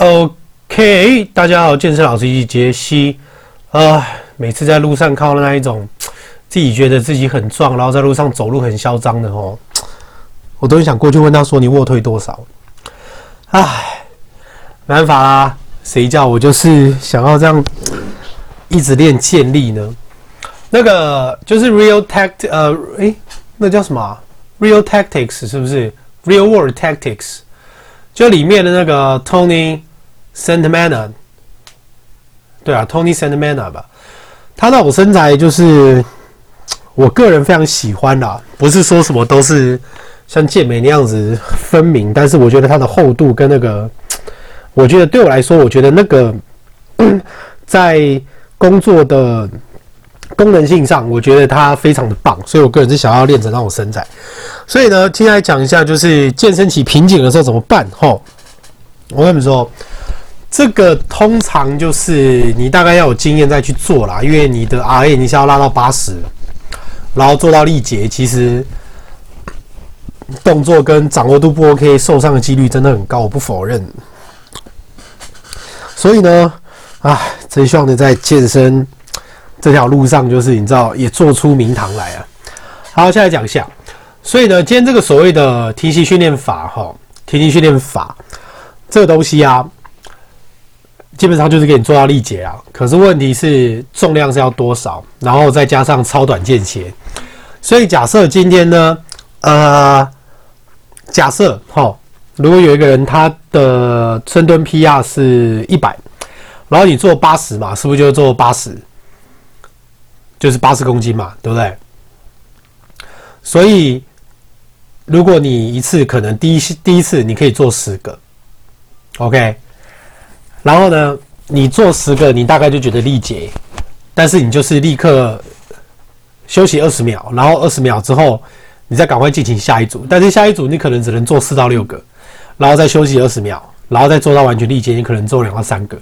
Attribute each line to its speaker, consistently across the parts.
Speaker 1: OK，大家好，健身老师杰西。啊，每次在路上看到那一种自己觉得自己很壮，然后在路上走路很嚣张的哦，我都很想过去问他说：“你卧推多少？”唉，没办法啦，谁叫我就是想要这样一直练健力呢？那个就是 Real Tact，呃，诶，那叫什么？Real Tactics 是不是？Real World Tactics，就里面的那个 Tony。Santamaria，对啊，Tony Santamaria 吧，他那种身材就是我个人非常喜欢的，不是说什么都是像健美那样子分明，但是我觉得他的厚度跟那个，我觉得对我来说，我觉得那个在工作的功能性上，我觉得他非常的棒，所以我个人是想要练成那种身材。所以呢，今天来讲一下，就是健身期瓶颈的时候怎么办？吼，我跟你们说。这个通常就是你大概要有经验再去做啦，因为你的 RA 你是要拉到八十，然后做到力竭，其实动作跟掌握度不 OK，受伤的几率真的很高，我不否认。所以呢，唉，真希望你在健身这条路上，就是你知道也做出名堂来啊。好，现在讲一下。所以呢，今天这个所谓的停息训练法，哈，停息训练法这个东西啊。基本上就是给你做到力竭啊，可是问题是重量是要多少，然后再加上超短间歇。所以假设今天呢，呃，假设哈，如果有一个人他的深蹲 PR 是一百，然后你做八十嘛，是不是就做八十？就是八十公斤嘛，对不对？所以如果你一次可能第一第一次你可以做十个，OK。然后呢，你做十个，你大概就觉得力竭，但是你就是立刻休息二十秒，然后二十秒之后，你再赶快进行下一组。但是下一组你可能只能做四到六个，然后再休息二十秒，然后再做到完全力竭，你可能做两到三个。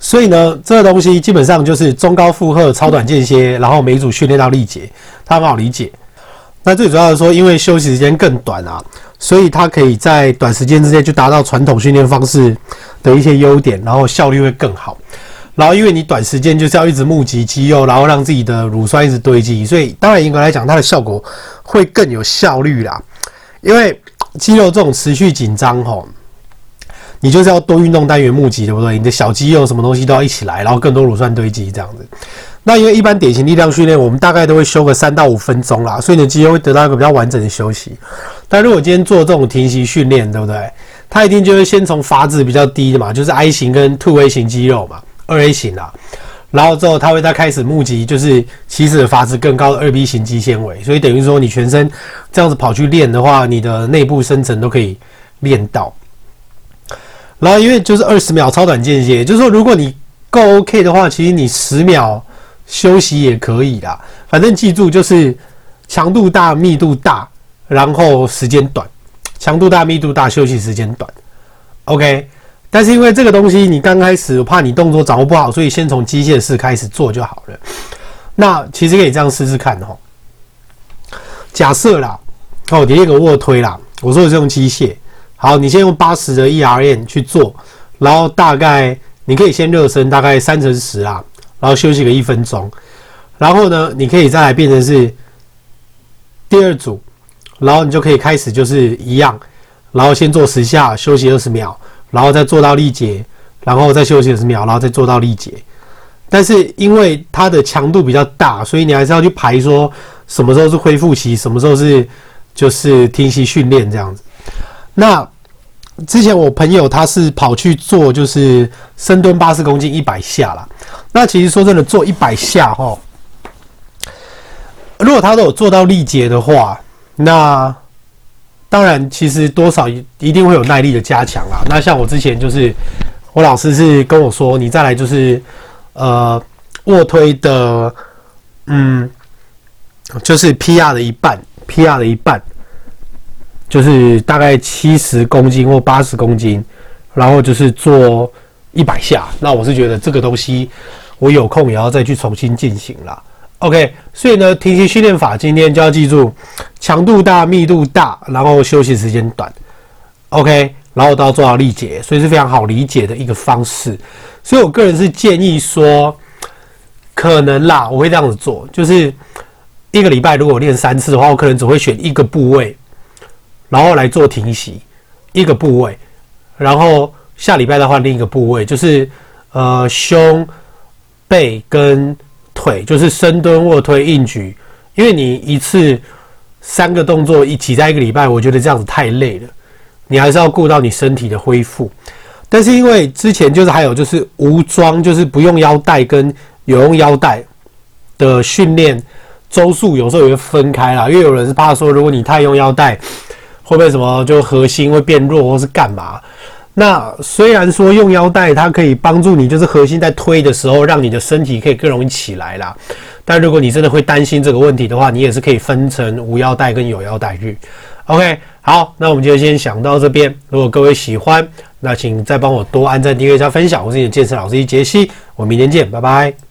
Speaker 1: 所以呢，这个东西基本上就是中高负荷、超短间歇，然后每组训练到力竭，它很好理解。那最主要的说，因为休息时间更短啊。所以它可以在短时间之内就达到传统训练方式的一些优点，然后效率会更好。然后因为你短时间就是要一直募集肌肉，然后让自己的乳酸一直堆积，所以当然严格来讲，它的效果会更有效率啦。因为肌肉这种持续紧张吼，你就是要多运动单元募集，对不对？你的小肌肉什么东西都要一起来，然后更多乳酸堆积这样子。那因为一般典型力量训练，我们大概都会休个三到五分钟啦，所以你的肌肉会得到一个比较完整的休息。但如果今天做这种停息训练，对不对？他一定就会先从阀值比较低的嘛，就是 I 型跟 Two A 型肌肉嘛，二 A 型啦，然后之后他会再开始募集，就是起始的阀值更高的二 B 型肌纤维。所以等于说你全身这样子跑去练的话，你的内部深层都可以练到。然后因为就是二十秒超短间歇，就是说如果你够 OK 的话，其实你十秒。休息也可以啦，反正记住就是强度大、密度大，然后时间短。强度大、密度大，休息时间短。OK，但是因为这个东西你刚开始，我怕你动作掌握不好，所以先从机械式开始做就好了。那其实可以这样试试看哦。假设啦，哦，第一个卧推啦，我说的是用机械。好，你先用八十的 ERM 去做，然后大概你可以先热身，大概三乘十啦。然后休息个一分钟，然后呢，你可以再来变成是第二组，然后你就可以开始就是一样，然后先做十下，休息二十秒，然后再做到力竭，然后再休息二十秒，然后再做到力竭。但是因为它的强度比较大，所以你还是要去排说什么时候是恢复期，什么时候是就是听息训练这样子。那之前我朋友他是跑去做，就是深蹲八十公斤一百下啦。那其实说真的，做一百下齁，如果他都有做到力竭的话，那当然其实多少一定会有耐力的加强啦。那像我之前就是我老师是跟我说，你再来就是呃卧推的，嗯，就是 PR 的一半，PR 的一半。就是大概七十公斤或八十公斤，然后就是做一百下。那我是觉得这个东西，我有空也要再去重新进行了。OK，所以呢，停息训练法今天就要记住，强度大、密度大，然后休息时间短。OK，然后到做到力竭，所以是非常好理解的一个方式。所以我个人是建议说，可能啦，我会这样子做，就是一个礼拜如果练三次的话，我可能只会选一个部位，然后来做停息，一个部位，然后下礼拜的话另一个部位，就是呃胸、背跟腿，就是深蹲、卧推、硬举，因为你一次三个动作一起在一个礼拜，我觉得这样子太累了。你还是要顾到你身体的恢复，但是因为之前就是还有就是无装，就是不用腰带跟有用腰带的训练周数，有时候也会分开啦。因为有人是怕说，如果你太用腰带，会不会什么就核心会变弱，或是干嘛？那虽然说用腰带它可以帮助你，就是核心在推的时候，让你的身体可以更容易起来啦。但如果你真的会担心这个问题的话，你也是可以分成无腰带跟有腰带日。OK。好，那我们就先想到这边。如果各位喜欢，那请再帮我多按赞、订阅加分享。我是你的健身老师杰西，我们明天见，拜拜。